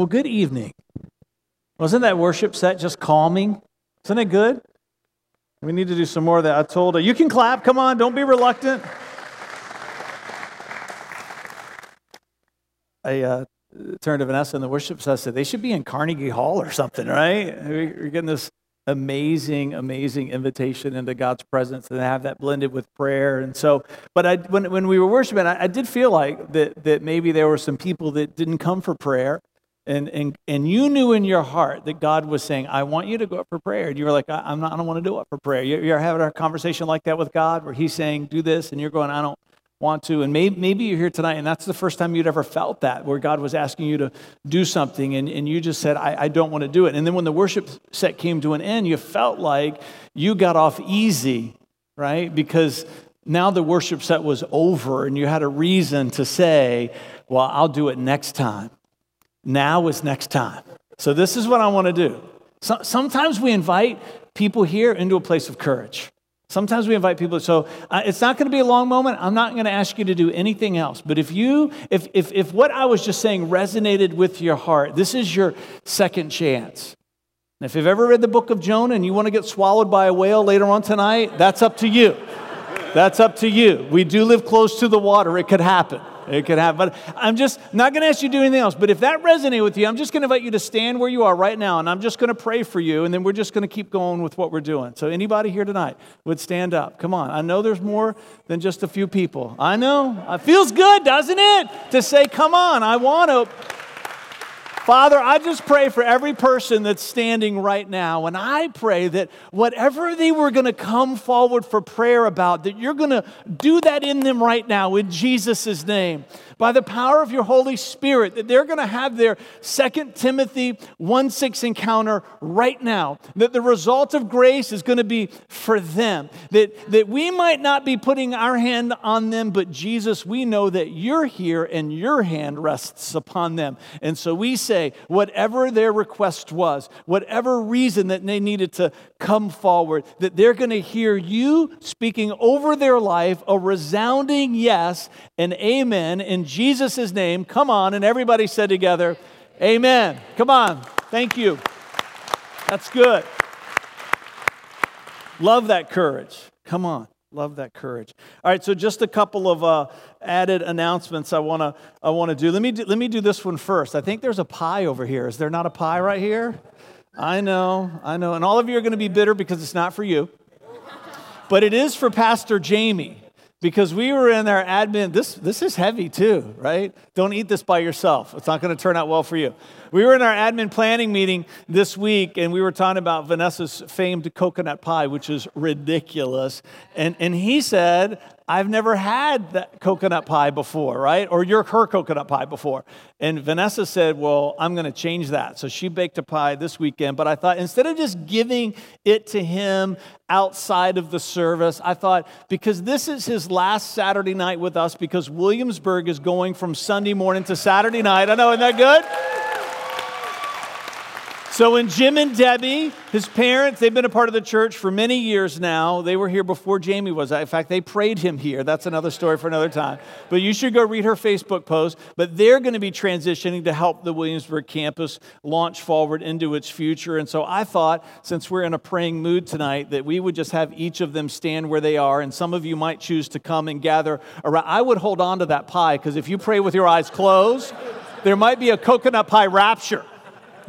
Well, good evening. Wasn't that worship set just calming? Isn't it good? We need to do some more of that. I told her, you can clap. Come on, don't be reluctant. I uh, turned to Vanessa in the worship set. I said, they should be in Carnegie Hall or something, right? We're getting this amazing, amazing invitation into God's presence and have that blended with prayer. And so, but I, when, when we were worshiping, I, I did feel like that, that maybe there were some people that didn't come for prayer. And, and, and you knew in your heart that God was saying, I want you to go up for prayer. And you were like, I, am not, I don't want to do it for prayer. You're, you're having a conversation like that with God where He's saying, do this. And you're going, I don't want to. And maybe, maybe you're here tonight and that's the first time you'd ever felt that, where God was asking you to do something and, and you just said, I, I don't want to do it. And then when the worship set came to an end, you felt like you got off easy, right? Because now the worship set was over and you had a reason to say, Well, I'll do it next time. Now is next time. So this is what I want to do. So, sometimes we invite people here into a place of courage. Sometimes we invite people, so uh, it's not going to be a long moment. I'm not going to ask you to do anything else. But if you, if, if, if what I was just saying resonated with your heart, this is your second chance. And if you've ever read the book of Jonah and you want to get swallowed by a whale later on tonight, that's up to you. That's up to you. We do live close to the water, it could happen. It could happen. But I'm just not going to ask you to do anything else. But if that resonated with you, I'm just going to invite you to stand where you are right now, and I'm just going to pray for you, and then we're just going to keep going with what we're doing. So anybody here tonight would stand up. Come on. I know there's more than just a few people. I know. It feels good, doesn't it? To say, come on, I want to. Father, I just pray for every person that's standing right now, and I pray that whatever they were going to come forward for prayer about, that you're going to do that in them right now in Jesus' name by the power of your Holy Spirit that they're going to have their Second Timothy 1 6 encounter right now. That the result of grace is going to be for them. That, that we might not be putting our hand on them, but Jesus, we know that you're here and your hand rests upon them. And so we say, whatever their request was, whatever reason that they needed to come forward, that they're going to hear you speaking over their life a resounding yes and amen in Jesus' name. Come on. And everybody said together, Amen. Come on. Thank you. That's good. Love that courage. Come on. Love that courage. All right, so just a couple of uh, added announcements I want to I want to do. Let me do, let me do this one first. I think there's a pie over here. Is there not a pie right here? I know, I know. And all of you are going to be bitter because it's not for you. But it is for Pastor Jamie because we were in our admin this this is heavy too right don't eat this by yourself it's not going to turn out well for you we were in our admin planning meeting this week and we were talking about vanessa's famed coconut pie which is ridiculous and and he said I've never had that coconut pie before, right? Or your her coconut pie before. And Vanessa said, Well, I'm going to change that. So she baked a pie this weekend. But I thought instead of just giving it to him outside of the service, I thought because this is his last Saturday night with us, because Williamsburg is going from Sunday morning to Saturday night. I know, isn't that good? So, when Jim and Debbie, his parents, they've been a part of the church for many years now. They were here before Jamie was. In fact, they prayed him here. That's another story for another time. But you should go read her Facebook post. But they're going to be transitioning to help the Williamsburg campus launch forward into its future. And so I thought, since we're in a praying mood tonight, that we would just have each of them stand where they are. And some of you might choose to come and gather around. I would hold on to that pie because if you pray with your eyes closed, there might be a coconut pie rapture.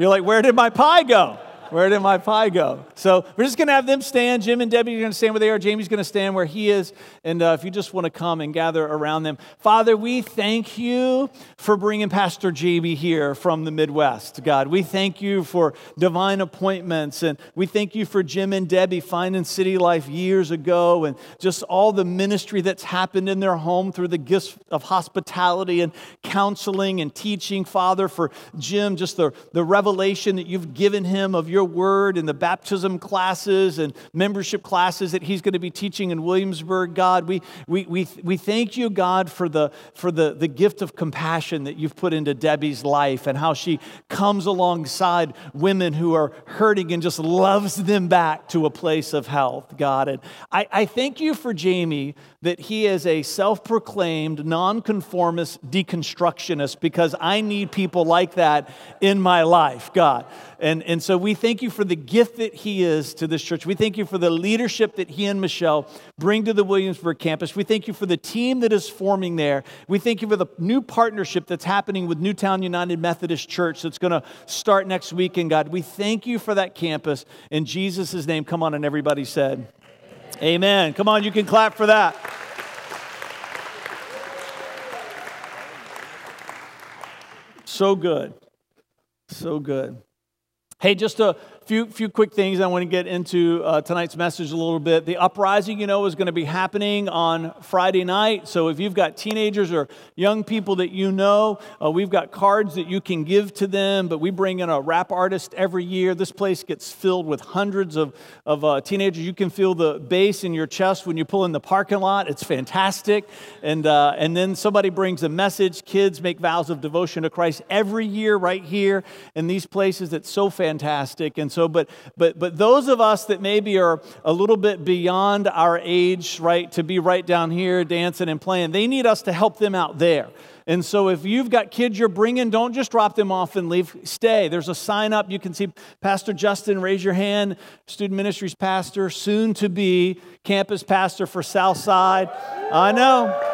You're like, where did my pie go? Where did my pie go? So we're just going to have them stand. Jim and Debbie are going to stand where they are. Jamie's going to stand where he is. And uh, if you just want to come and gather around them. Father, we thank you for bringing Pastor Jamie here from the Midwest, God. We thank you for divine appointments. And we thank you for Jim and Debbie finding City Life years ago and just all the ministry that's happened in their home through the gifts of hospitality and counseling and teaching. Father, for Jim, just the, the revelation that you've given him of your your word in the baptism classes and membership classes that he's going to be teaching in Williamsburg, God. We, we, we, we thank you, God, for, the, for the, the gift of compassion that you've put into Debbie's life and how she comes alongside women who are hurting and just loves them back to a place of health, God. And I, I thank you for Jamie that he is a self proclaimed nonconformist deconstructionist because I need people like that in my life, God. And, and so we thank you for the gift that he is to this church. We thank you for the leadership that he and Michelle bring to the Williamsburg campus. We thank you for the team that is forming there. We thank you for the new partnership that's happening with Newtown United Methodist Church that's going to start next weekend, God. We thank you for that campus. In Jesus' name, come on, and everybody said, Amen. Come on, you can clap for that. So good. So good. Hey, just a few, few quick things I want to get into uh, tonight's message a little bit. The uprising, you know, is going to be happening on Friday night. So if you've got teenagers or young people that you know, uh, we've got cards that you can give to them. But we bring in a rap artist every year. This place gets filled with hundreds of, of uh, teenagers. You can feel the bass in your chest when you pull in the parking lot. It's fantastic. And, uh, and then somebody brings a message. Kids make vows of devotion to Christ every year right here in these places. It's so fantastic. And so so, but, but, but those of us that maybe are a little bit beyond our age, right, to be right down here dancing and playing, they need us to help them out there. And so, if you've got kids you're bringing, don't just drop them off and leave. Stay. There's a sign up. You can see Pastor Justin, raise your hand, student ministries pastor, soon to be campus pastor for Southside. I know.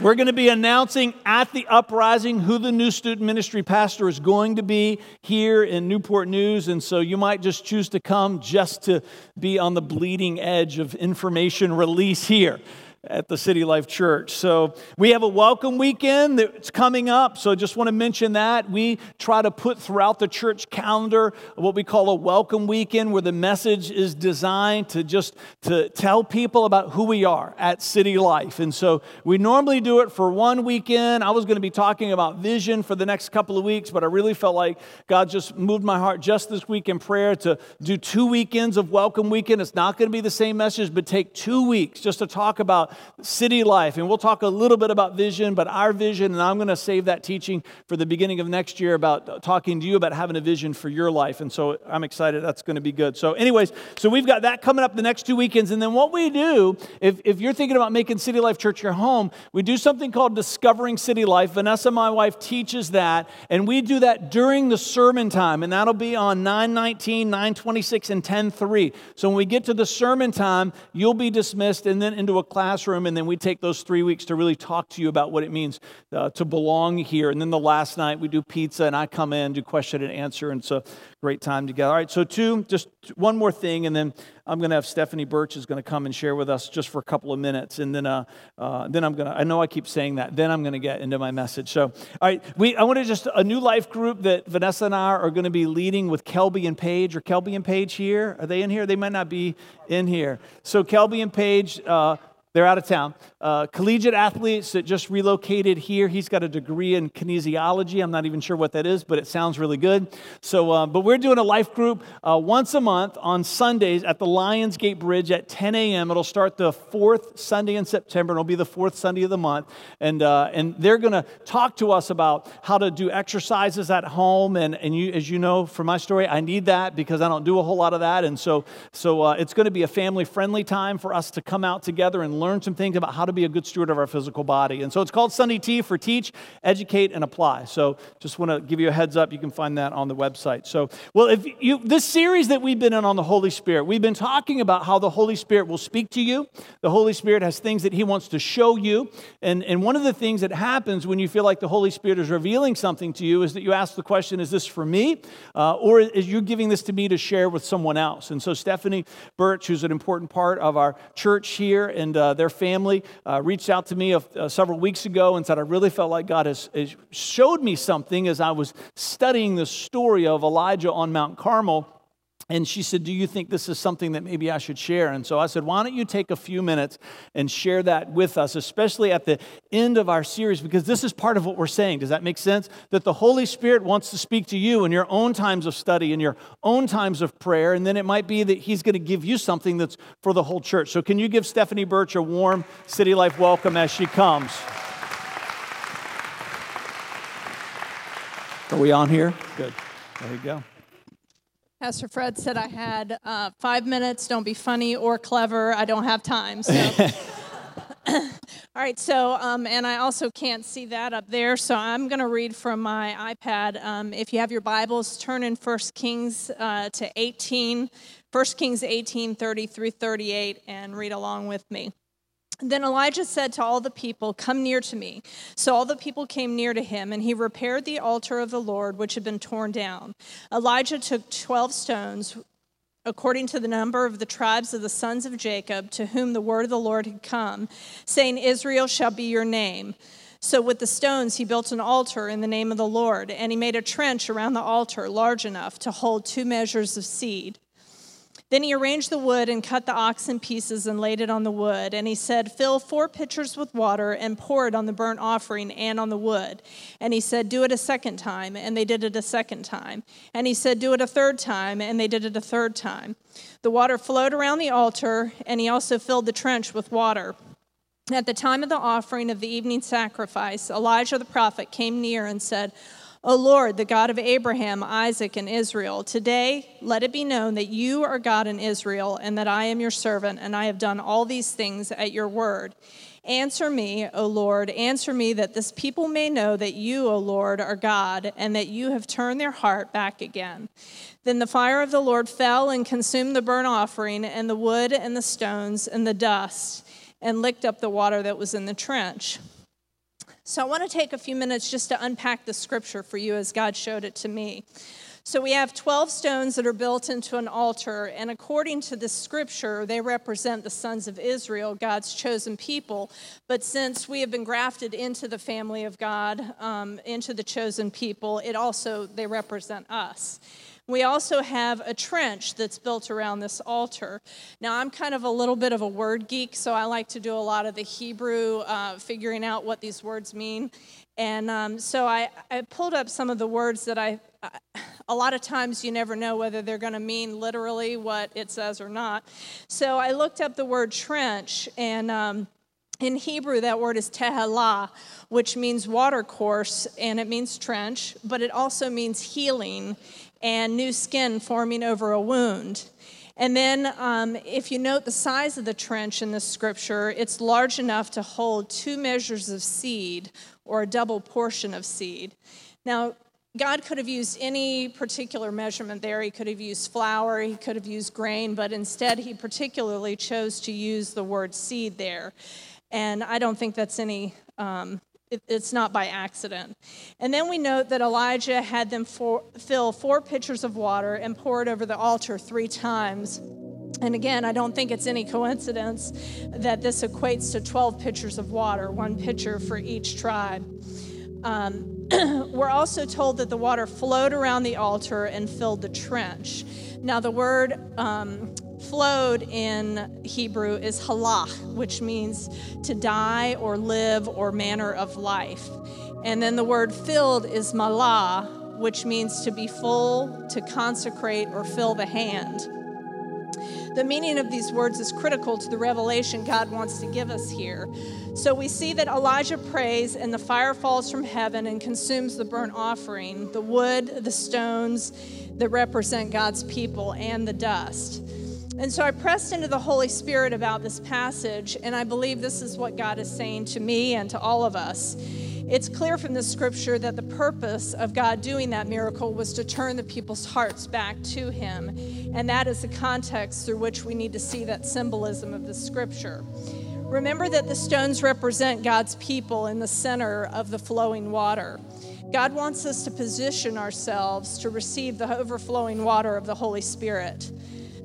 We're going to be announcing at the uprising who the new student ministry pastor is going to be here in Newport News. And so you might just choose to come just to be on the bleeding edge of information release here at the City Life Church. So we have a welcome weekend that's coming up. So just want to mention that. We try to put throughout the church calendar what we call a welcome weekend where the message is designed to just to tell people about who we are at City Life. And so we normally do it for one weekend. I was going to be talking about vision for the next couple of weeks, but I really felt like God just moved my heart just this week in prayer to do two weekends of welcome weekend. It's not going to be the same message, but take two weeks just to talk about city life. And we'll talk a little bit about vision, but our vision, and I'm going to save that teaching for the beginning of next year about talking to you about having a vision for your life. And so I'm excited that's going to be good. So, anyways, so we've got that coming up the next two weekends. And then what we do, if, if you're thinking about making City Life Church your home, we do something called Discovering City Life. Vanessa, my wife, teaches that. And we do that during the sermon time. And that'll be on 919, 926, and 10.3. So when we get to the sermon time, you'll be dismissed and then into a class classroom, and then we take those three weeks to really talk to you about what it means uh, to belong here. And then the last night we do pizza, and I come in, do question and answer, and it's a great time together. All right, so two, just one more thing, and then I'm going to have Stephanie Birch is going to come and share with us just for a couple of minutes, and then uh, uh, then I'm going to. I know I keep saying that. Then I'm going to get into my message. So, all right, we I want to just a new life group that Vanessa and I are going to be leading with Kelby and Paige. Are Kelby and Paige here? Are they in here? They might not be in here. So Kelby and Paige. Uh, they're out of town. Uh, collegiate athletes that just relocated here. He's got a degree in kinesiology. I'm not even sure what that is, but it sounds really good. So, uh, but we're doing a life group uh, once a month on Sundays at the Lionsgate Bridge at 10 a.m. It'll start the fourth Sunday in September. It'll be the fourth Sunday of the month, and uh, and they're going to talk to us about how to do exercises at home. And and you, as you know from my story, I need that because I don't do a whole lot of that. And so so uh, it's going to be a family friendly time for us to come out together and learn some things about how to be a good steward of our physical body. And so it's called Sunday Tea for teach, educate, and apply. So just want to give you a heads up. You can find that on the website. So, well, if you, this series that we've been in on the Holy Spirit, we've been talking about how the Holy Spirit will speak to you. The Holy Spirit has things that He wants to show you. And, and one of the things that happens when you feel like the Holy Spirit is revealing something to you is that you ask the question, is this for me? Uh, or is you giving this to me to share with someone else? And so Stephanie Birch, who's an important part of our church here, and uh, their family uh, reached out to me a, uh, several weeks ago and said, I really felt like God has, has showed me something as I was studying the story of Elijah on Mount Carmel. And she said, Do you think this is something that maybe I should share? And so I said, Why don't you take a few minutes and share that with us, especially at the end of our series, because this is part of what we're saying. Does that make sense? That the Holy Spirit wants to speak to you in your own times of study, in your own times of prayer, and then it might be that He's going to give you something that's for the whole church. So, can you give Stephanie Birch a warm City Life welcome as she comes? Are we on here? Good. There you go. Pastor Fred said I had uh, five minutes. Don't be funny or clever. I don't have time. So All right, so, um, and I also can't see that up there, so I'm going to read from my iPad. Um, if you have your Bibles, turn in 1 Kings uh, to 18, 1 Kings 18, 30 through 38, and read along with me. Then Elijah said to all the people, Come near to me. So all the people came near to him, and he repaired the altar of the Lord, which had been torn down. Elijah took 12 stones, according to the number of the tribes of the sons of Jacob, to whom the word of the Lord had come, saying, Israel shall be your name. So with the stones he built an altar in the name of the Lord, and he made a trench around the altar large enough to hold two measures of seed. Then he arranged the wood and cut the ox in pieces and laid it on the wood. And he said, Fill four pitchers with water and pour it on the burnt offering and on the wood. And he said, Do it a second time. And they did it a second time. And he said, Do it a third time. And they did it a third time. The water flowed around the altar, and he also filled the trench with water. At the time of the offering of the evening sacrifice, Elijah the prophet came near and said, O Lord, the God of Abraham, Isaac, and Israel, today let it be known that you are God in Israel, and that I am your servant, and I have done all these things at your word. Answer me, O Lord, answer me that this people may know that you, O Lord, are God, and that you have turned their heart back again. Then the fire of the Lord fell and consumed the burnt offering, and the wood, and the stones, and the dust, and licked up the water that was in the trench. So I want to take a few minutes just to unpack the scripture for you as God showed it to me. So we have 12 stones that are built into an altar, and according to the scripture, they represent the sons of Israel, God's chosen people. But since we have been grafted into the family of God, um, into the chosen people, it also they represent us. We also have a trench that's built around this altar. Now, I'm kind of a little bit of a word geek, so I like to do a lot of the Hebrew, uh, figuring out what these words mean. And um, so I, I, pulled up some of the words that I, a lot of times you never know whether they're going to mean literally what it says or not. So I looked up the word trench, and um, in Hebrew, that word is tehelah, which means water course, and it means trench, but it also means healing and new skin forming over a wound. And then, um, if you note the size of the trench in the scripture, it's large enough to hold two measures of seed or a double portion of seed. Now, God could have used any particular measurement there. He could have used flour, he could have used grain, but instead, he particularly chose to use the word seed there. And I don't think that's any um, it's not by accident. And then we note that Elijah had them for, fill four pitchers of water and pour it over the altar three times. And again, I don't think it's any coincidence that this equates to 12 pitchers of water, one pitcher for each tribe. Um, we're also told that the water flowed around the altar and filled the trench. Now, the word um, flowed in Hebrew is halach, which means to die or live or manner of life. And then the word filled is malah, which means to be full, to consecrate, or fill the hand. The meaning of these words is critical to the revelation God wants to give us here. So we see that Elijah prays, and the fire falls from heaven and consumes the burnt offering, the wood, the stones that represent God's people, and the dust. And so I pressed into the Holy Spirit about this passage, and I believe this is what God is saying to me and to all of us. It's clear from the scripture that the purpose of God doing that miracle was to turn the people's hearts back to Him. And that is the context through which we need to see that symbolism of the scripture. Remember that the stones represent God's people in the center of the flowing water. God wants us to position ourselves to receive the overflowing water of the Holy Spirit.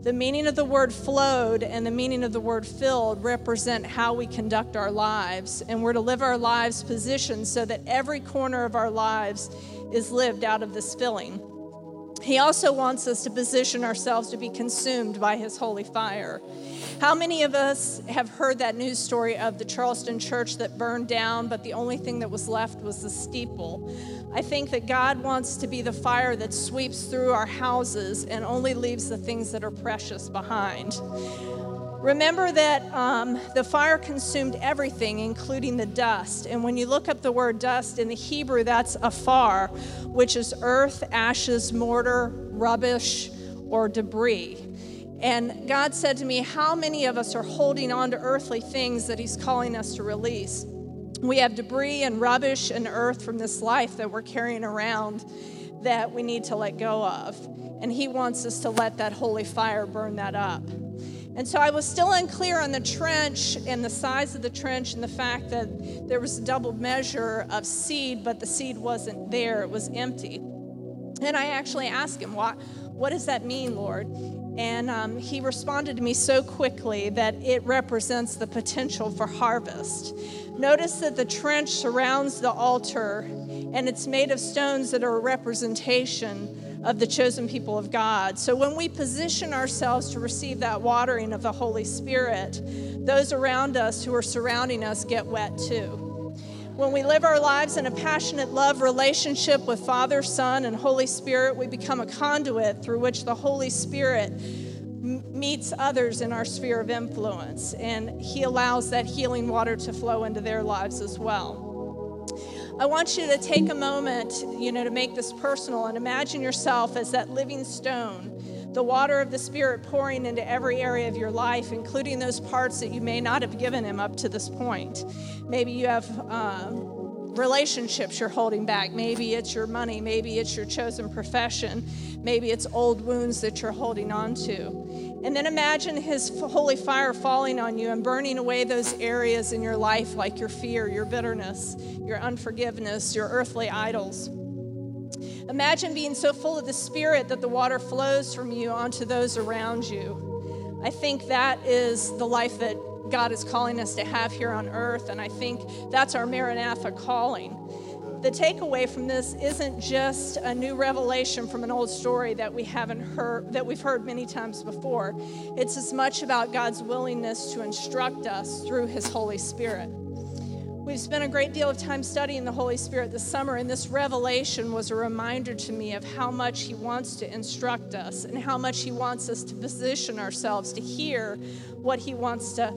The meaning of the word flowed and the meaning of the word filled represent how we conduct our lives. And we're to live our lives positioned so that every corner of our lives is lived out of this filling. He also wants us to position ourselves to be consumed by His holy fire. How many of us have heard that news story of the Charleston church that burned down, but the only thing that was left was the steeple? I think that God wants to be the fire that sweeps through our houses and only leaves the things that are precious behind. Remember that um, the fire consumed everything, including the dust. And when you look up the word dust in the Hebrew, that's afar, which is earth, ashes, mortar, rubbish, or debris. And God said to me, How many of us are holding on to earthly things that He's calling us to release? We have debris and rubbish and earth from this life that we're carrying around that we need to let go of. And He wants us to let that holy fire burn that up. And so I was still unclear on the trench and the size of the trench and the fact that there was a double measure of seed, but the seed wasn't there, it was empty. And I actually asked him, What, what does that mean, Lord? And um, he responded to me so quickly that it represents the potential for harvest. Notice that the trench surrounds the altar and it's made of stones that are a representation of the chosen people of God. So when we position ourselves to receive that watering of the Holy Spirit, those around us who are surrounding us get wet too. When we live our lives in a passionate love relationship with Father, Son, and Holy Spirit, we become a conduit through which the Holy Spirit meets others in our sphere of influence, and He allows that healing water to flow into their lives as well. I want you to take a moment, you know, to make this personal and imagine yourself as that living stone, the water of the Spirit pouring into every area of your life, including those parts that you may not have given Him up to this point. Maybe you have. Uh, relationships you're holding back. Maybe it's your money. Maybe it's your chosen profession. Maybe it's old wounds that you're holding on to. And then imagine His holy fire falling on you and burning away those areas in your life, like your fear, your bitterness, your unforgiveness, your earthly idols. Imagine being so full of the Spirit that the water flows from you onto those around you. I think that is the life that God is calling us to have here on earth, and I think that's our Maranatha calling. The takeaway from this isn't just a new revelation from an old story that we haven't heard that we've heard many times before. It's as much about God's willingness to instruct us through his Holy Spirit. We've spent a great deal of time studying the Holy Spirit this summer, and this revelation was a reminder to me of how much He wants to instruct us and how much He wants us to position ourselves to hear what He wants to,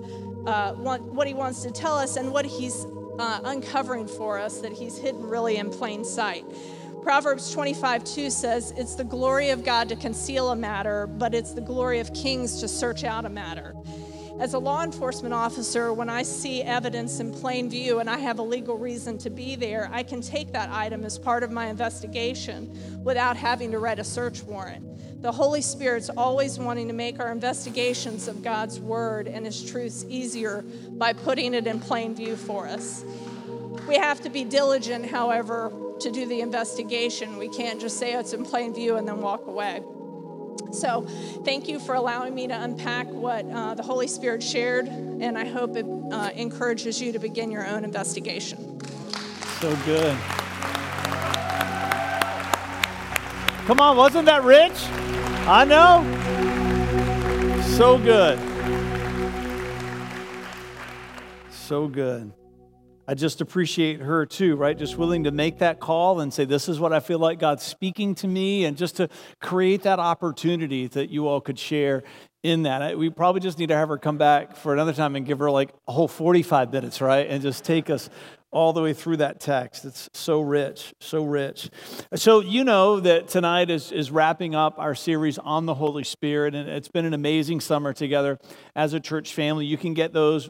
uh, want, what He wants to tell us, and what He's uh, uncovering for us that He's hidden really in plain sight. Proverbs 25, 2 says, It's the glory of God to conceal a matter, but it's the glory of kings to search out a matter. As a law enforcement officer, when I see evidence in plain view and I have a legal reason to be there, I can take that item as part of my investigation without having to write a search warrant. The Holy Spirit's always wanting to make our investigations of God's Word and His truths easier by putting it in plain view for us. We have to be diligent, however, to do the investigation. We can't just say oh, it's in plain view and then walk away. So, thank you for allowing me to unpack what uh, the Holy Spirit shared, and I hope it uh, encourages you to begin your own investigation. So good. Come on, wasn't that rich? I know. So good. So good. I just appreciate her too, right? Just willing to make that call and say, This is what I feel like God's speaking to me, and just to create that opportunity that you all could share in that. We probably just need to have her come back for another time and give her like a whole 45 minutes, right? And just take us all the way through that text. It's so rich, so rich. So, you know that tonight is, is wrapping up our series on the Holy Spirit, and it's been an amazing summer together as a church family. You can get those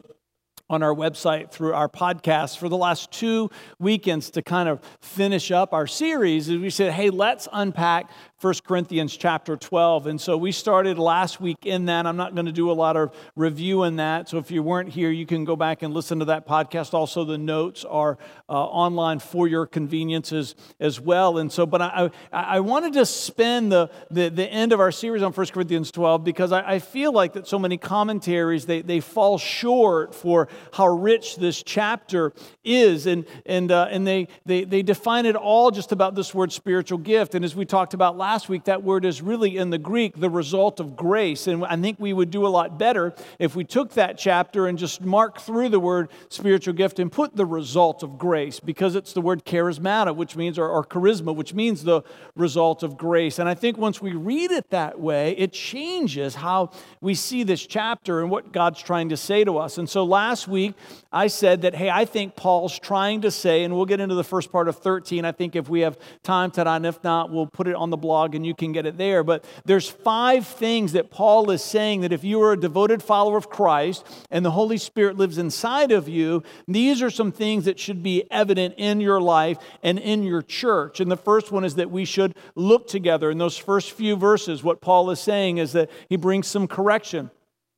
on our website through our podcast for the last two weekends to kind of finish up our series we said hey let's unpack 1 Corinthians chapter 12. And so we started last week in that. I'm not going to do a lot of review in that. So if you weren't here, you can go back and listen to that podcast. Also, the notes are uh, online for your conveniences as well. And so, but I, I, wanted to spend the, the, the, end of our series on 1 Corinthians 12 because I, I feel like that so many commentaries, they, they fall short for how rich this chapter is. And, and, uh, and they, they, they define it all just about this word spiritual gift. And as we talked about last last week, that word is really in the Greek the result of grace. And I think we would do a lot better if we took that chapter and just mark through the word spiritual gift and put the result of grace because it's the word charismata, which means, or, or charisma, which means the result of grace. And I think once we read it that way, it changes how we see this chapter and what God's trying to say to us. And so last week, I said that, hey, I think Paul's trying to say, and we'll get into the first part of 13. I think if we have time tonight, and if not, we'll put it on the blog and you can get it there. But there's five things that Paul is saying that if you are a devoted follower of Christ and the Holy Spirit lives inside of you, these are some things that should be evident in your life and in your church. And the first one is that we should look together. In those first few verses, what Paul is saying is that he brings some correction.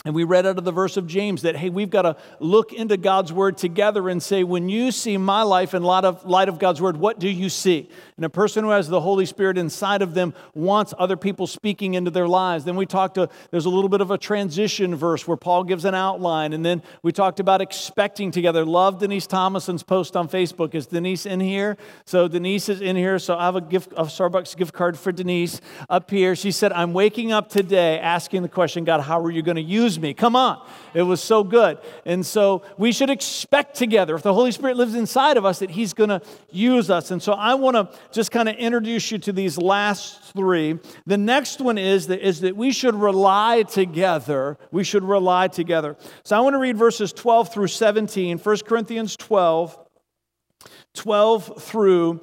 And we read out of the verse of James that, hey, we've got to look into God's word together and say, when you see my life in light of, light of God's word, what do you see? And a person who has the Holy Spirit inside of them wants other people speaking into their lives. Then we talked to, there's a little bit of a transition verse where Paul gives an outline. And then we talked about expecting together. Love Denise Thomason's post on Facebook. Is Denise in here? So Denise is in here. So I have a gift, a Starbucks gift card for Denise up here. She said, I'm waking up today asking the question, God, how are you going to use use me. Come on. It was so good. And so we should expect together, if the Holy Spirit lives inside of us, that He's going to use us. And so I want to just kind of introduce you to these last three. The next one is that, is that we should rely together. We should rely together. So I want to read verses 12 through 17, 1 Corinthians 12. 12 through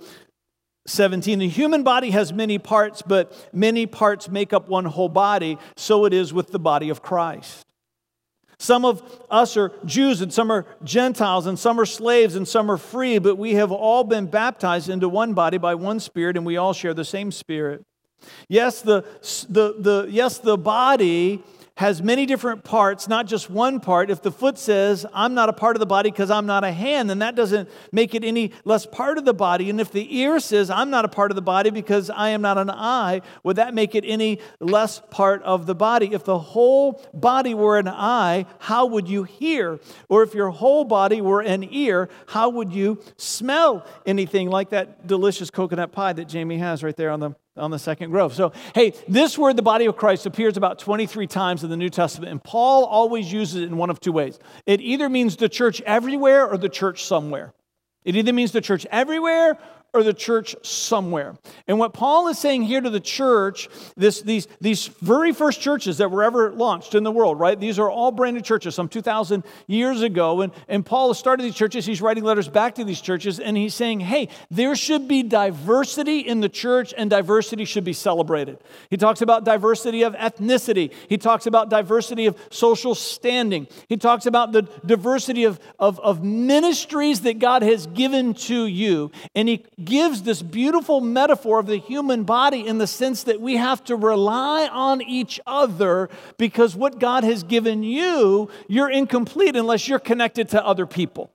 17. The human body has many parts, but many parts make up one whole body. So it is with the body of Christ. Some of us are Jews and some are Gentiles and some are slaves and some are free, but we have all been baptized into one body by one spirit and we all share the same spirit. Yes, the, the, the, yes, the body has many different parts, not just one part. If the foot says, I'm not a part of the body because I'm not a hand, then that doesn't make it any less part of the body. And if the ear says, I'm not a part of the body because I am not an eye, would that make it any less part of the body? If the whole body were an eye, how would you hear? Or if your whole body were an ear, how would you smell anything like that delicious coconut pie that Jamie has right there on the on the second grove. So, hey, this word, the body of Christ, appears about 23 times in the New Testament, and Paul always uses it in one of two ways. It either means the church everywhere or the church somewhere. It either means the church everywhere or the church somewhere. And what Paul is saying here to the church, this, these, these very first churches that were ever launched in the world, right? These are all brand new churches some 2,000 years ago. And, and Paul has started these churches. He's writing letters back to these churches, and he's saying, hey, there should be diversity in the church, and diversity should be celebrated. He talks about diversity of ethnicity, he talks about diversity of social standing, he talks about the diversity of, of, of ministries that God has given to you. And he gives this beautiful metaphor of the human body in the sense that we have to rely on each other because what God has given you, you're incomplete unless you're connected to other people.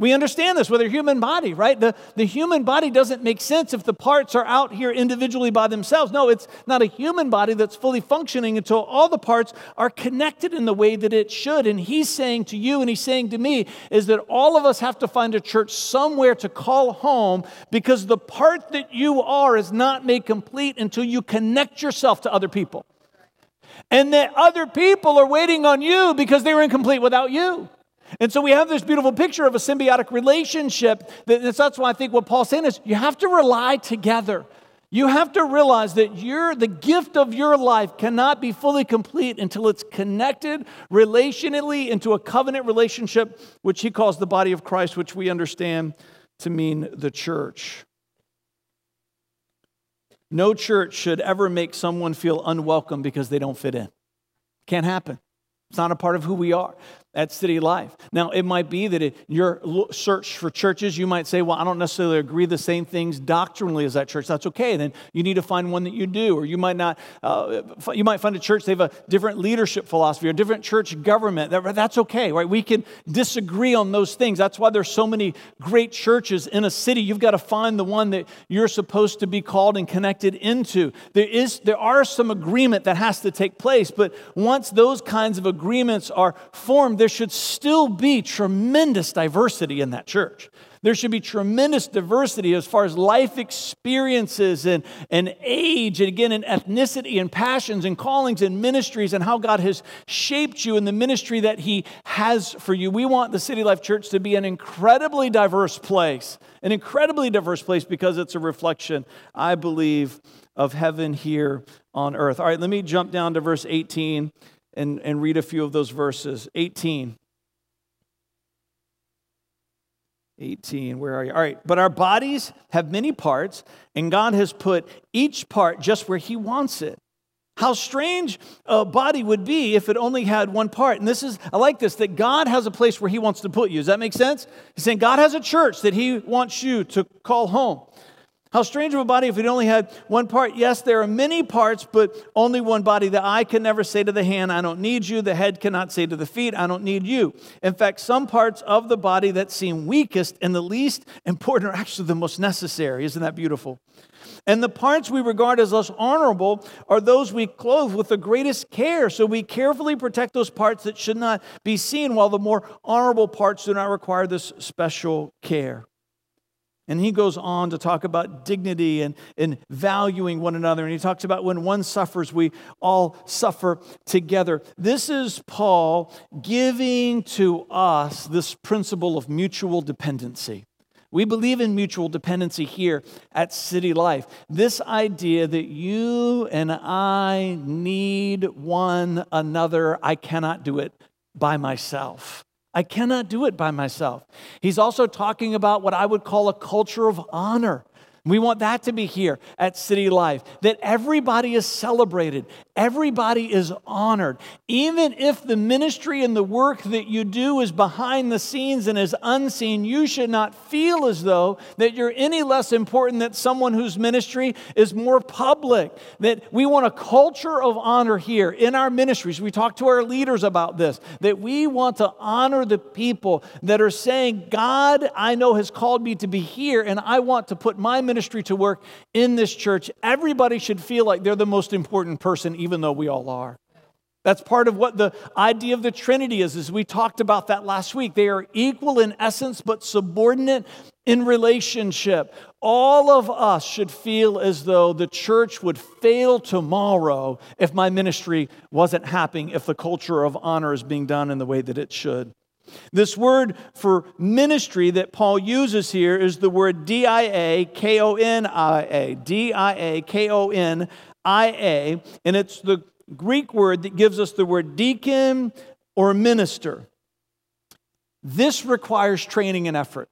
We understand this with a human body, right? The, the human body doesn't make sense if the parts are out here individually by themselves. No, it's not a human body that's fully functioning until all the parts are connected in the way that it should. And he's saying to you and he's saying to me is that all of us have to find a church somewhere to call home because the part that you are is not made complete until you connect yourself to other people. And that other people are waiting on you because they were incomplete without you. And so we have this beautiful picture of a symbiotic relationship. That's why I think what Paul's saying is you have to rely together. You have to realize that your, the gift of your life cannot be fully complete until it's connected relationally into a covenant relationship, which he calls the body of Christ, which we understand to mean the church. No church should ever make someone feel unwelcome because they don't fit in. Can't happen. It's not a part of who we are at City Life. Now, it might be that in your search for churches, you might say, Well, I don't necessarily agree the same things doctrinally as that church. That's okay. Then you need to find one that you do. Or you might not, uh, you might find a church, they have a different leadership philosophy or different church government. That, that's okay, right? We can disagree on those things. That's why there's so many great churches in a city. You've got to find the one that you're supposed to be called and connected into. There, is, there are some agreement that has to take place, but once those kinds of agreements are formed, there should still be tremendous diversity in that church. There should be tremendous diversity as far as life experiences and, and age, and again, in ethnicity and passions and callings and ministries and how God has shaped you in the ministry that He has for you. We want the City Life Church to be an incredibly diverse place, an incredibly diverse place because it's a reflection, I believe, of heaven here on earth. All right, let me jump down to verse 18 and, and read a few of those verses. 18. 18. Where are you? All right. But our bodies have many parts, and God has put each part just where He wants it. How strange a body would be if it only had one part. And this is, I like this, that God has a place where He wants to put you. Does that make sense? He's saying God has a church that He wants you to call home. How strange of a body if it only had one part. Yes, there are many parts, but only one body. The eye can never say to the hand, I don't need you. The head cannot say to the feet, I don't need you. In fact, some parts of the body that seem weakest and the least important are actually the most necessary. Isn't that beautiful? And the parts we regard as less honorable are those we clothe with the greatest care. So we carefully protect those parts that should not be seen, while the more honorable parts do not require this special care. And he goes on to talk about dignity and, and valuing one another. And he talks about when one suffers, we all suffer together. This is Paul giving to us this principle of mutual dependency. We believe in mutual dependency here at City Life. This idea that you and I need one another, I cannot do it by myself. I cannot do it by myself. He's also talking about what I would call a culture of honor. We want that to be here at City Life, that everybody is celebrated, everybody is honored. Even if the ministry and the work that you do is behind the scenes and is unseen, you should not feel as though that you're any less important than someone whose ministry is more public. That we want a culture of honor here in our ministries. We talk to our leaders about this, that we want to honor the people that are saying, God, I know has called me to be here, and I want to put my ministry to work in this church. Everybody should feel like they're the most important person, even though we all are. That's part of what the idea of the Trinity is, as we talked about that last week. They are equal in essence, but subordinate in relationship. All of us should feel as though the church would fail tomorrow if my ministry wasn't happening, if the culture of honor is being done in the way that it should. This word for ministry that Paul uses here is the word D I A K O N I A. D I A K O N I A. And it's the Greek word that gives us the word deacon or minister. This requires training and effort.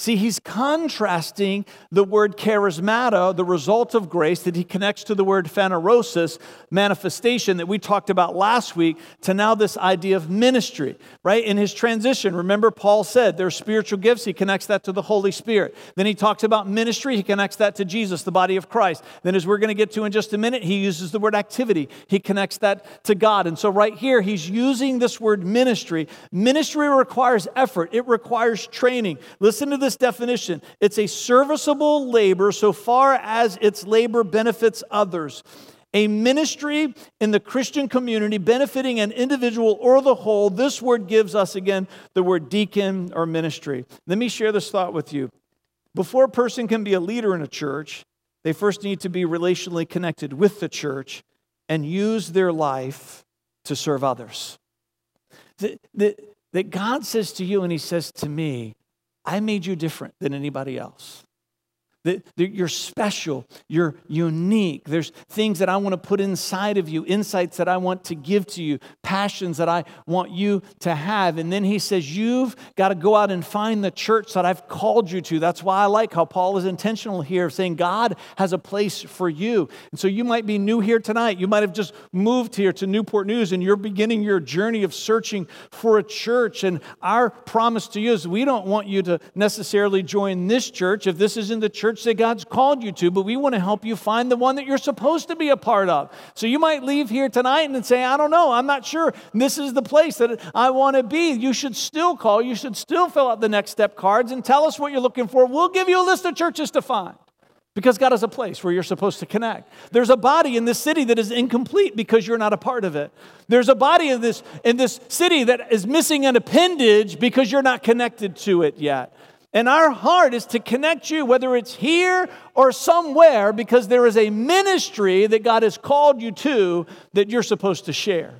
See, he's contrasting the word charismata, the result of grace, that he connects to the word phanerosis, manifestation, that we talked about last week, to now this idea of ministry, right? In his transition, remember, Paul said there are spiritual gifts. He connects that to the Holy Spirit. Then he talks about ministry. He connects that to Jesus, the body of Christ. Then, as we're going to get to in just a minute, he uses the word activity. He connects that to God. And so, right here, he's using this word ministry. Ministry requires effort, it requires training. Listen to this this definition it's a serviceable labor so far as its labor benefits others. A ministry in the Christian community benefiting an individual or the whole. This word gives us again the word deacon or ministry. Let me share this thought with you. Before a person can be a leader in a church, they first need to be relationally connected with the church and use their life to serve others. That, that, that God says to you and He says to me, I made you different than anybody else. That, you're special, you're unique. There's things that I want to put inside of you, insights that I want to give to you, passions that I want you to have. And then he says, You've got to go out and find the church that I've called you to. That's why I like how Paul is intentional here, saying God has a place for you. And so you might be new here tonight. You might have just moved here to Newport News and you're beginning your journey of searching for a church. And our promise to you is we don't want you to necessarily join this church if this isn't the church church that God's called you to, but we want to help you find the one that you're supposed to be a part of. So you might leave here tonight and say, I don't know, I'm not sure this is the place that I want to be. You should still call, you should still fill out the next step cards and tell us what you're looking for. We'll give you a list of churches to find. Because God has a place where you're supposed to connect. There's a body in this city that is incomplete because you're not a part of it. There's a body in this, in this city that is missing an appendage because you're not connected to it yet. And our heart is to connect you, whether it's here or somewhere, because there is a ministry that God has called you to that you're supposed to share.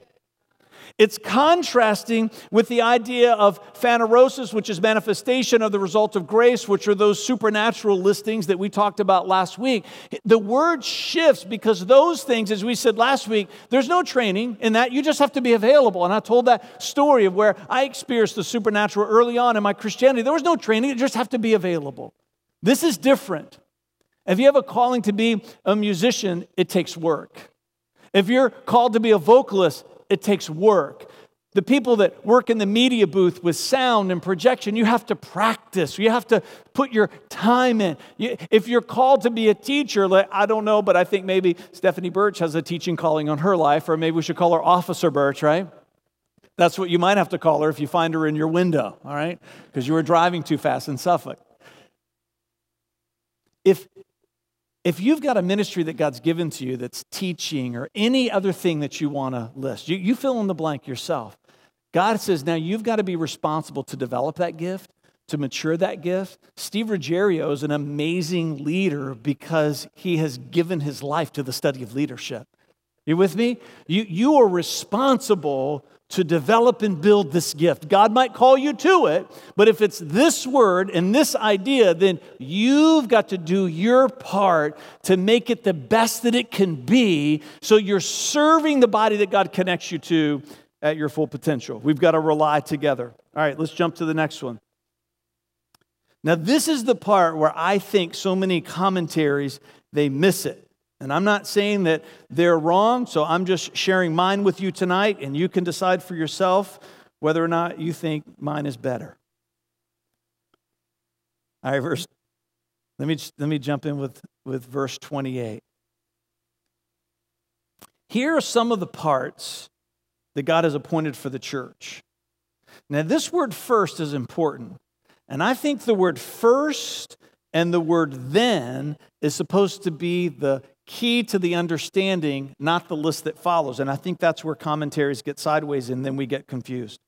It's contrasting with the idea of phanerosis, which is manifestation of the result of grace, which are those supernatural listings that we talked about last week. The word shifts because those things, as we said last week, there's no training in that. You just have to be available. And I told that story of where I experienced the supernatural early on in my Christianity. There was no training, you just have to be available. This is different. If you have a calling to be a musician, it takes work. If you're called to be a vocalist, it takes work. The people that work in the media booth with sound and projection, you have to practice. You have to put your time in. if you're called to be a teacher, like, I don't know, but I think maybe Stephanie Birch has a teaching calling on her life, or maybe we should call her Officer Birch, right? That's what you might have to call her if you find her in your window, all right? Because you were driving too fast in Suffolk. If if you've got a ministry that God's given to you that's teaching or any other thing that you want to list, you, you fill in the blank yourself. God says now you've got to be responsible to develop that gift, to mature that gift. Steve Ruggiero is an amazing leader because he has given his life to the study of leadership. You with me? You, you are responsible to develop and build this gift. God might call you to it, but if it's this word and this idea, then you've got to do your part to make it the best that it can be so you're serving the body that God connects you to at your full potential. We've got to rely together. All right, let's jump to the next one. Now, this is the part where I think so many commentaries they miss it. And I'm not saying that they're wrong, so I'm just sharing mine with you tonight, and you can decide for yourself whether or not you think mine is better. All right, verse, let me, let me jump in with, with verse 28. Here are some of the parts that God has appointed for the church. Now, this word first is important. And I think the word first and the word then is supposed to be the key to the understanding, not the list that follows. And I think that's where commentaries get sideways and then we get confused.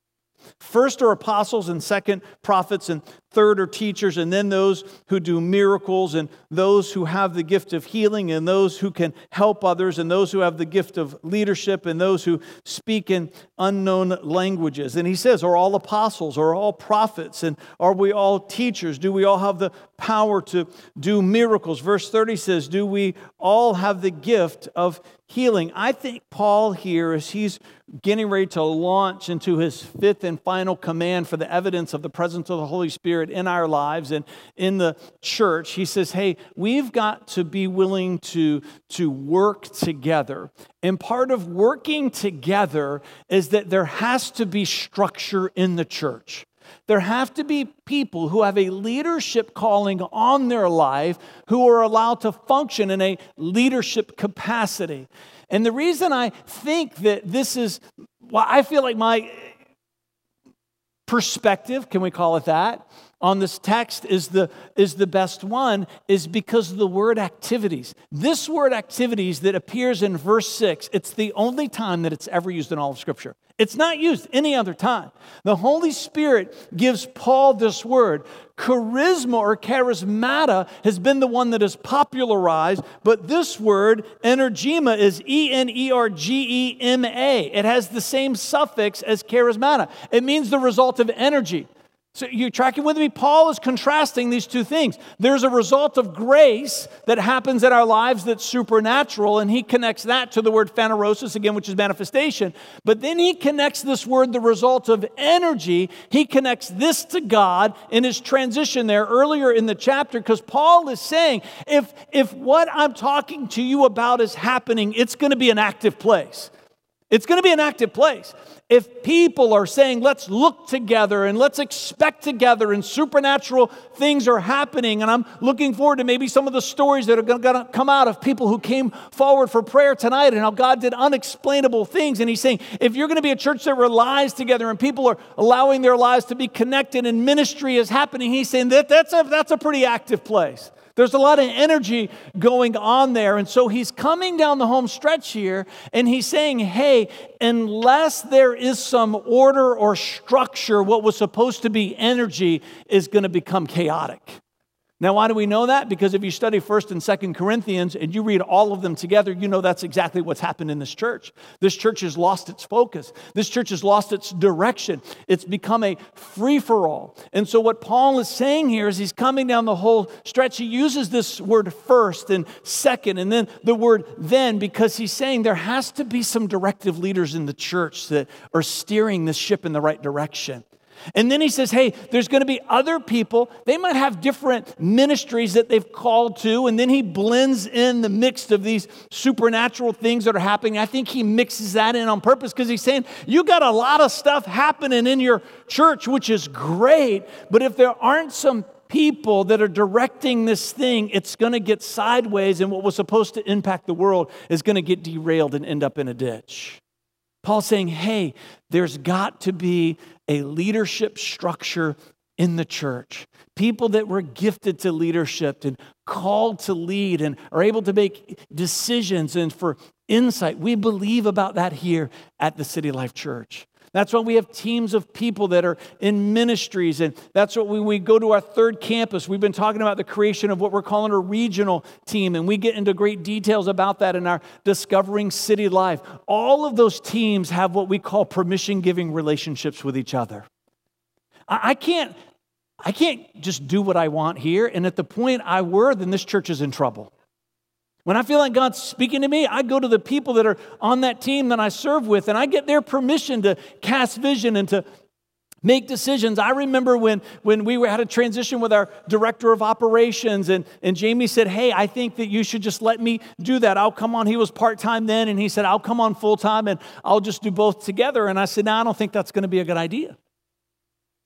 First are apostles, and second, prophets, and third are teachers, and then those who do miracles, and those who have the gift of healing, and those who can help others, and those who have the gift of leadership, and those who speak in unknown languages. And he says, Are all apostles? Are all prophets? And are we all teachers? Do we all have the power to do miracles? Verse 30 says, Do we all have the gift of healing? I think Paul here, as he's getting ready to launch into his fifth and final command for the evidence of the presence of the Holy Spirit in our lives and in the church, he says, Hey, we've got to be willing to, to work together. And part of working together is that there has to be structure in the church. There have to be people who have a leadership calling on their life who are allowed to function in a leadership capacity. And the reason I think that this is, well, I feel like my perspective, can we call it that, on this text is the, is the best one is because the word activities. This word activities that appears in verse 6, it's the only time that it's ever used in all of Scripture. It's not used any other time. The Holy Spirit gives Paul this word. Charisma or charismata has been the one that is popularized, but this word, energema, is E N E R G E M A. It has the same suffix as charismata. It means the result of energy. So you're tracking with me? Paul is contrasting these two things. There's a result of grace that happens in our lives that's supernatural, and he connects that to the word phanerosis again, which is manifestation. But then he connects this word, the result of energy. He connects this to God in his transition there earlier in the chapter, because Paul is saying, if, if what I'm talking to you about is happening, it's going to be an active place. It's going to be an active place. If people are saying, let's look together and let's expect together, and supernatural things are happening, and I'm looking forward to maybe some of the stories that are going to come out of people who came forward for prayer tonight and how God did unexplainable things. And He's saying, if you're going to be a church that relies together and people are allowing their lives to be connected and ministry is happening, He's saying that that's a, that's a pretty active place. There's a lot of energy going on there. And so he's coming down the home stretch here and he's saying, hey, unless there is some order or structure, what was supposed to be energy is going to become chaotic. Now, why do we know that? Because if you study 1st and 2nd Corinthians and you read all of them together, you know that's exactly what's happened in this church. This church has lost its focus. This church has lost its direction. It's become a free for all. And so, what Paul is saying here is he's coming down the whole stretch. He uses this word first and second, and then the word then, because he's saying there has to be some directive leaders in the church that are steering this ship in the right direction. And then he says, hey, there's going to be other people. They might have different ministries that they've called to. And then he blends in the mix of these supernatural things that are happening. I think he mixes that in on purpose because he's saying, you got a lot of stuff happening in your church, which is great. But if there aren't some people that are directing this thing, it's going to get sideways. And what was supposed to impact the world is going to get derailed and end up in a ditch. Paul's saying, hey, there's got to be a leadership structure in the church. People that were gifted to leadership and called to lead and are able to make decisions and for insight. We believe about that here at the City Life Church. That's why we have teams of people that are in ministries. And that's what we, we go to our third campus. We've been talking about the creation of what we're calling a regional team. And we get into great details about that in our Discovering City Life. All of those teams have what we call permission giving relationships with each other. I can't. I can't just do what I want here. And at the point I were, then this church is in trouble. When I feel like God's speaking to me, I go to the people that are on that team that I serve with and I get their permission to cast vision and to make decisions. I remember when, when we had a transition with our director of operations, and, and Jamie said, Hey, I think that you should just let me do that. I'll come on. He was part time then, and he said, I'll come on full time and I'll just do both together. And I said, No, I don't think that's going to be a good idea.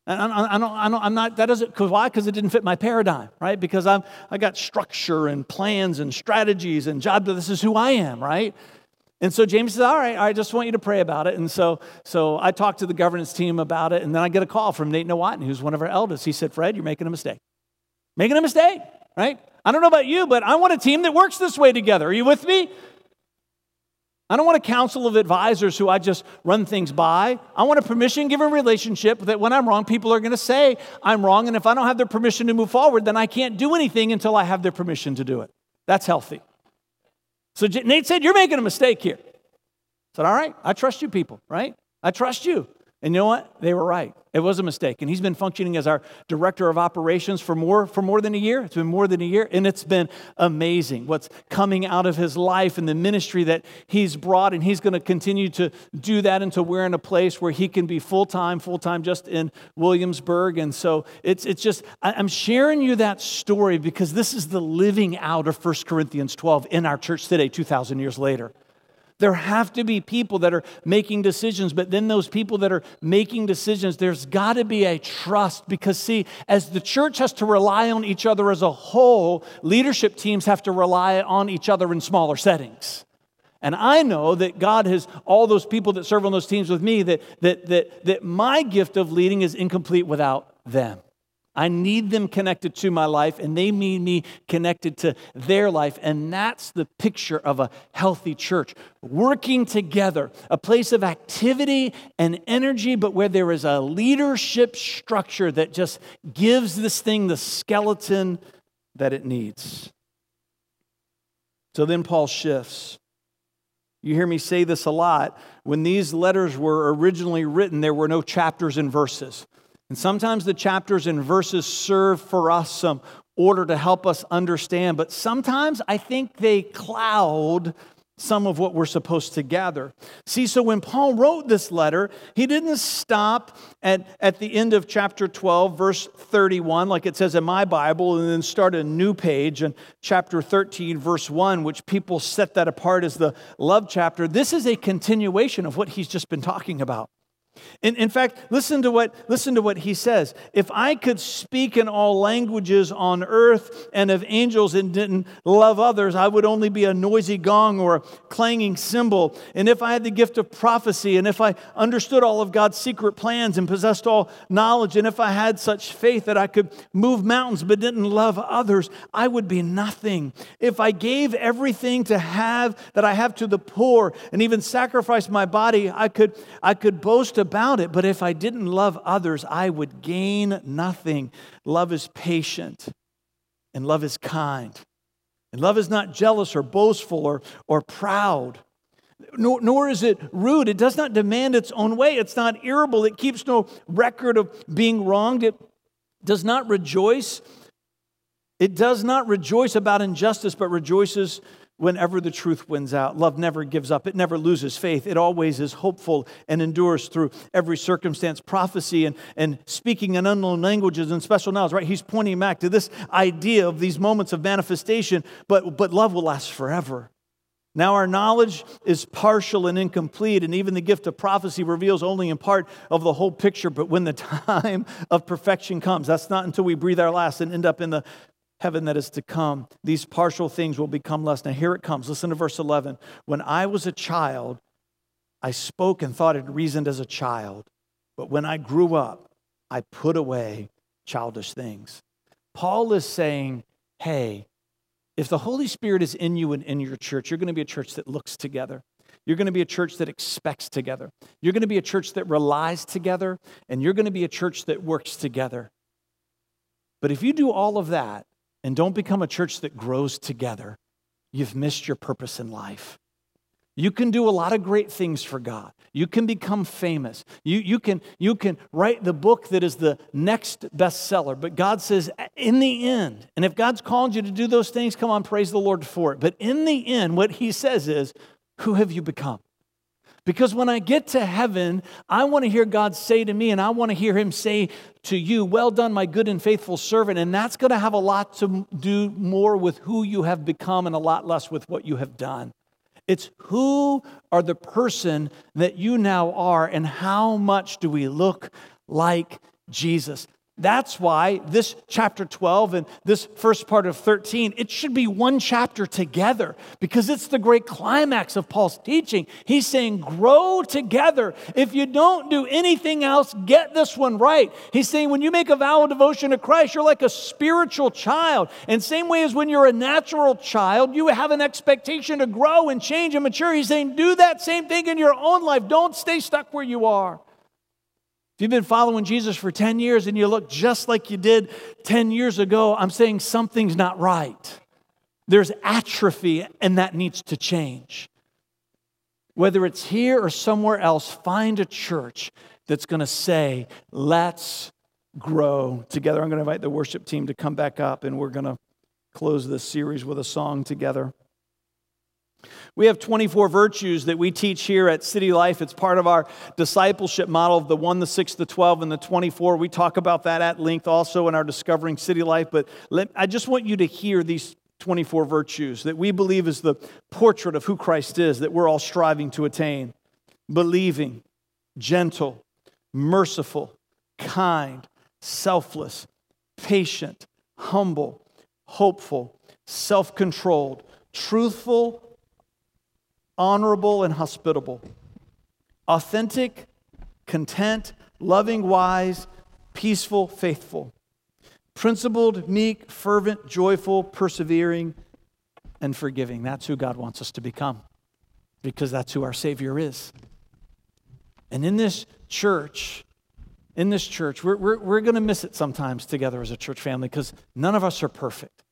And I, don't, I don't, I'm not, that doesn't, cause why? Because it didn't fit my paradigm, right? Because I'm, I got structure and plans and strategies and job, this is who I am, right? And so James says, all right, I just want you to pray about it. And so, so I talked to the governance team about it, and then I get a call from Nate Nowatton, who's one of our elders. He said, Fred, you're making a mistake. Making a mistake, right? I don't know about you, but I want a team that works this way together. Are you with me? I don't want a council of advisors who I just run things by. I want a permission given relationship that when I'm wrong, people are going to say I'm wrong. And if I don't have their permission to move forward, then I can't do anything until I have their permission to do it. That's healthy. So Nate said, You're making a mistake here. I said, All right, I trust you people, right? I trust you. And you know what? They were right. It was a mistake. And he's been functioning as our director of operations for more, for more than a year. It's been more than a year. And it's been amazing what's coming out of his life and the ministry that he's brought. And he's going to continue to do that until we're in a place where he can be full time, full time just in Williamsburg. And so it's, it's just, I'm sharing you that story because this is the living out of 1 Corinthians 12 in our church today, 2,000 years later. There have to be people that are making decisions, but then those people that are making decisions, there's got to be a trust because, see, as the church has to rely on each other as a whole, leadership teams have to rely on each other in smaller settings. And I know that God has all those people that serve on those teams with me, that, that, that, that my gift of leading is incomplete without them. I need them connected to my life, and they need me connected to their life. And that's the picture of a healthy church working together, a place of activity and energy, but where there is a leadership structure that just gives this thing the skeleton that it needs. So then Paul shifts. You hear me say this a lot. When these letters were originally written, there were no chapters and verses. And sometimes the chapters and verses serve for us some order to help us understand, but sometimes I think they cloud some of what we're supposed to gather. See, so when Paul wrote this letter, he didn't stop at, at the end of chapter 12, verse 31, like it says in my Bible, and then start a new page in chapter 13, verse 1, which people set that apart as the love chapter. This is a continuation of what he's just been talking about. In, in fact, listen to, what, listen to what he says. If I could speak in all languages on earth and of angels and didn't love others, I would only be a noisy gong or a clanging cymbal. And if I had the gift of prophecy, and if I understood all of God's secret plans and possessed all knowledge, and if I had such faith that I could move mountains but didn't love others, I would be nothing. If I gave everything to have that I have to the poor and even sacrificed my body, I could, I could boast about it, but if I didn't love others, I would gain nothing. Love is patient. And love is kind. And love is not jealous or boastful or, or proud. Nor, nor, is it rude. It does not demand its own way. It's not irritable. It keeps no record of being wronged. It does not rejoice. It does not rejoice about injustice, but rejoices whenever the truth wins out. Love never gives up, it never loses faith. It always is hopeful and endures through every circumstance. Prophecy and, and speaking in unknown languages and special knowledge, right? He's pointing back to this idea of these moments of manifestation, but, but love will last forever. Now, our knowledge is partial and incomplete, and even the gift of prophecy reveals only in part of the whole picture. But when the time of perfection comes, that's not until we breathe our last and end up in the heaven that is to come, these partial things will become less. Now, here it comes. Listen to verse 11. When I was a child, I spoke and thought and reasoned as a child, but when I grew up, I put away childish things. Paul is saying, hey, if the Holy Spirit is in you and in your church, you're going to be a church that looks together. You're going to be a church that expects together. You're going to be a church that relies together, and you're going to be a church that works together. But if you do all of that and don't become a church that grows together, you've missed your purpose in life. You can do a lot of great things for God. You can become famous. You, you, can, you can write the book that is the next bestseller. But God says, in the end, and if God's called you to do those things, come on, praise the Lord for it. But in the end, what He says is, who have you become? Because when I get to heaven, I want to hear God say to me, and I want to hear Him say to you, Well done, my good and faithful servant. And that's going to have a lot to do more with who you have become and a lot less with what you have done. It's who are the person that you now are, and how much do we look like Jesus? That's why this chapter 12 and this first part of 13, it should be one chapter together because it's the great climax of Paul's teaching. He's saying, grow together. If you don't do anything else, get this one right. He's saying, when you make a vow of devotion to Christ, you're like a spiritual child. And same way as when you're a natural child, you have an expectation to grow and change and mature. He's saying, do that same thing in your own life. Don't stay stuck where you are. If you've been following Jesus for 10 years and you look just like you did 10 years ago, I'm saying something's not right. There's atrophy, and that needs to change. Whether it's here or somewhere else, find a church that's going to say, let's grow together. I'm going to invite the worship team to come back up, and we're going to close this series with a song together. We have 24 virtues that we teach here at City Life. It's part of our discipleship model of the 1, the 6, the 12, and the 24. We talk about that at length also in our Discovering City Life. But let, I just want you to hear these 24 virtues that we believe is the portrait of who Christ is that we're all striving to attain believing, gentle, merciful, kind, selfless, patient, humble, hopeful, self controlled, truthful, honorable, and hospitable, authentic, content, loving, wise, peaceful, faithful, principled, meek, fervent, joyful, persevering, and forgiving. That's who God wants us to become because that's who our Savior is. And in this church, in this church, we're, we're, we're going to miss it sometimes together as a church family because none of us are perfect.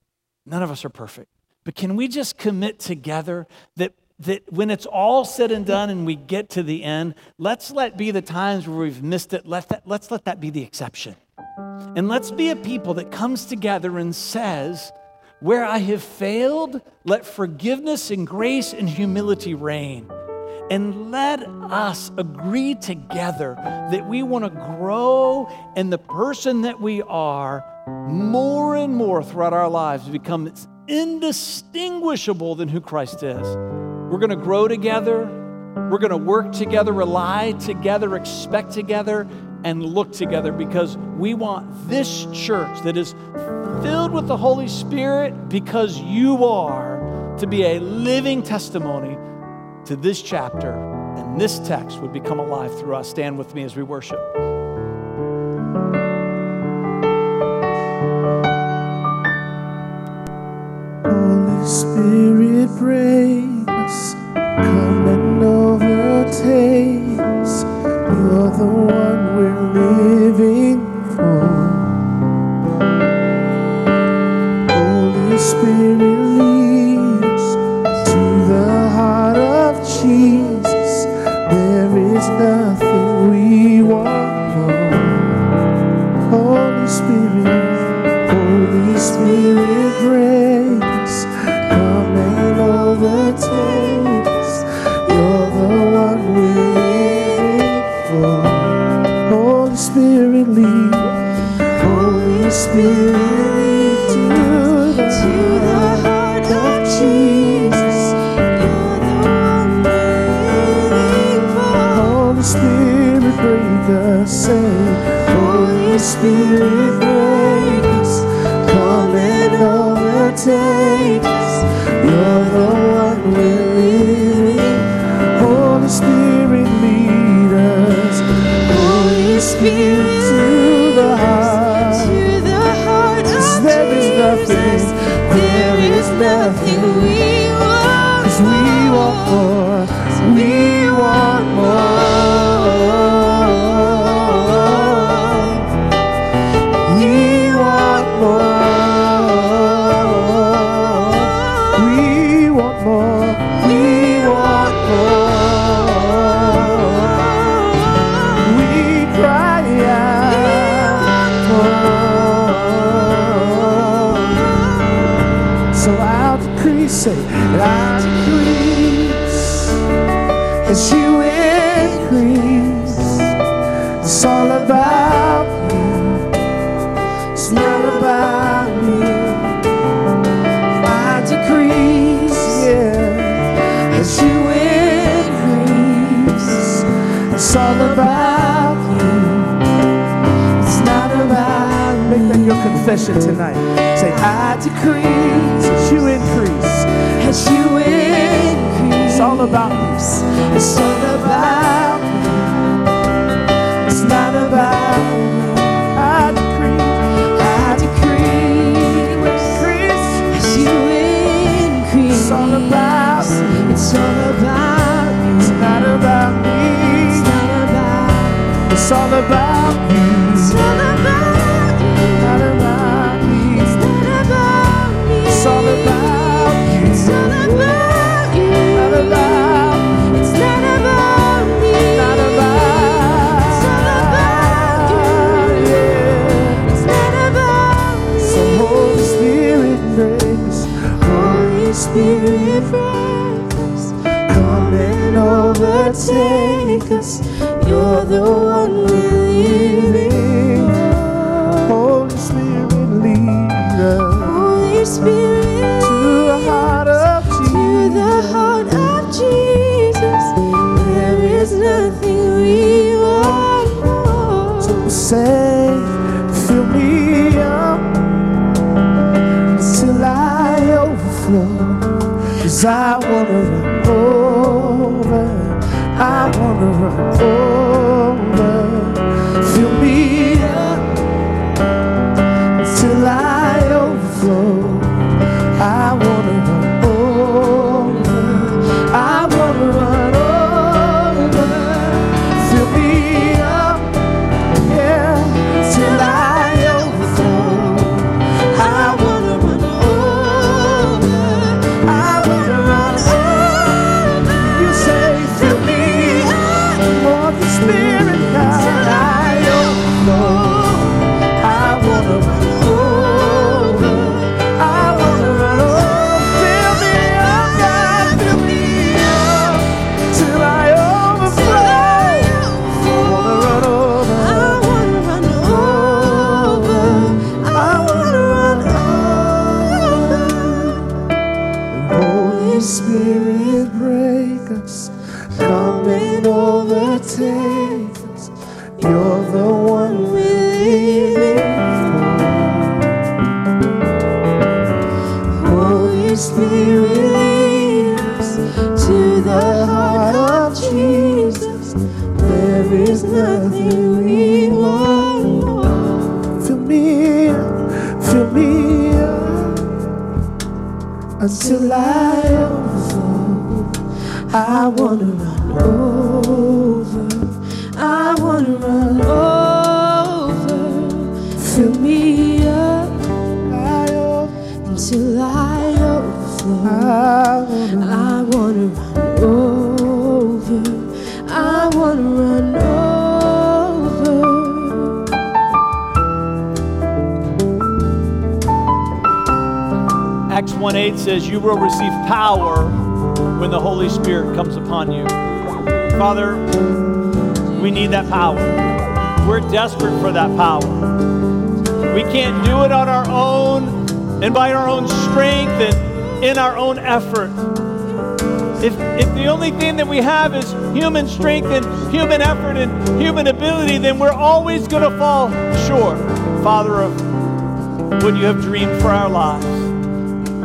None of us are perfect. But can we just commit together that that when it's all said and done and we get to the end, let's let be the times where we've missed it. Let that, let's let that be the exception. And let's be a people that comes together and says, Where I have failed, let forgiveness and grace and humility reign. And let us agree together that we want to grow in the person that we are more and more throughout our lives to become indistinguishable than who Christ is. We're going to grow together. We're going to work together, rely together, expect together, and look together because we want this church that is filled with the Holy Spirit because you are to be a living testimony to this chapter and this text would become alive through us. Stand with me as we worship. Holy Spirit break us, come Spirit break us, come and overtake us. You're the one we're living. Holy Spirit, lead us. Holy Spirit, to the heart. To the heart of there is nothing. There is nothing we declaration tonight. Say, I decree as you increase. As you increase. It's all about you. It's all about me. It's not about me. I decrease. I decrease. As you increase. It's all about me. It's all about you. It's not about me. It's all about you. Spirit, break us. Come and overtake us. You're the one we live for. Holy Spirit. until I overflow. I wanna 1 8 says, You will receive power when the Holy Spirit comes upon you. Father, we need that power. We're desperate for that power. We can't do it on our own and by our own strength and in our own effort. If, if the only thing that we have is human strength and human effort and human ability, then we're always going to fall short, Father, of what you have dreamed for our lives.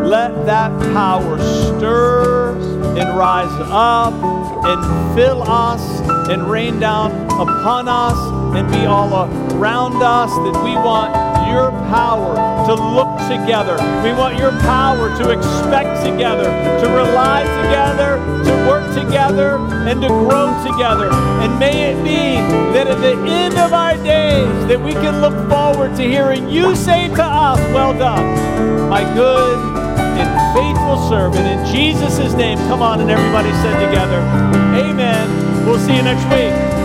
Let that power stir and rise up and fill us and rain down upon us and be all around us that we want your power to look together. We want your power to expect together, to rely together, to work together, and to grow together. And may it be that at the end of our days that we can look forward to hearing you say to us, well done, my good and faithful servant. In Jesus' name, come on, and everybody said together, Amen. We'll see you next week.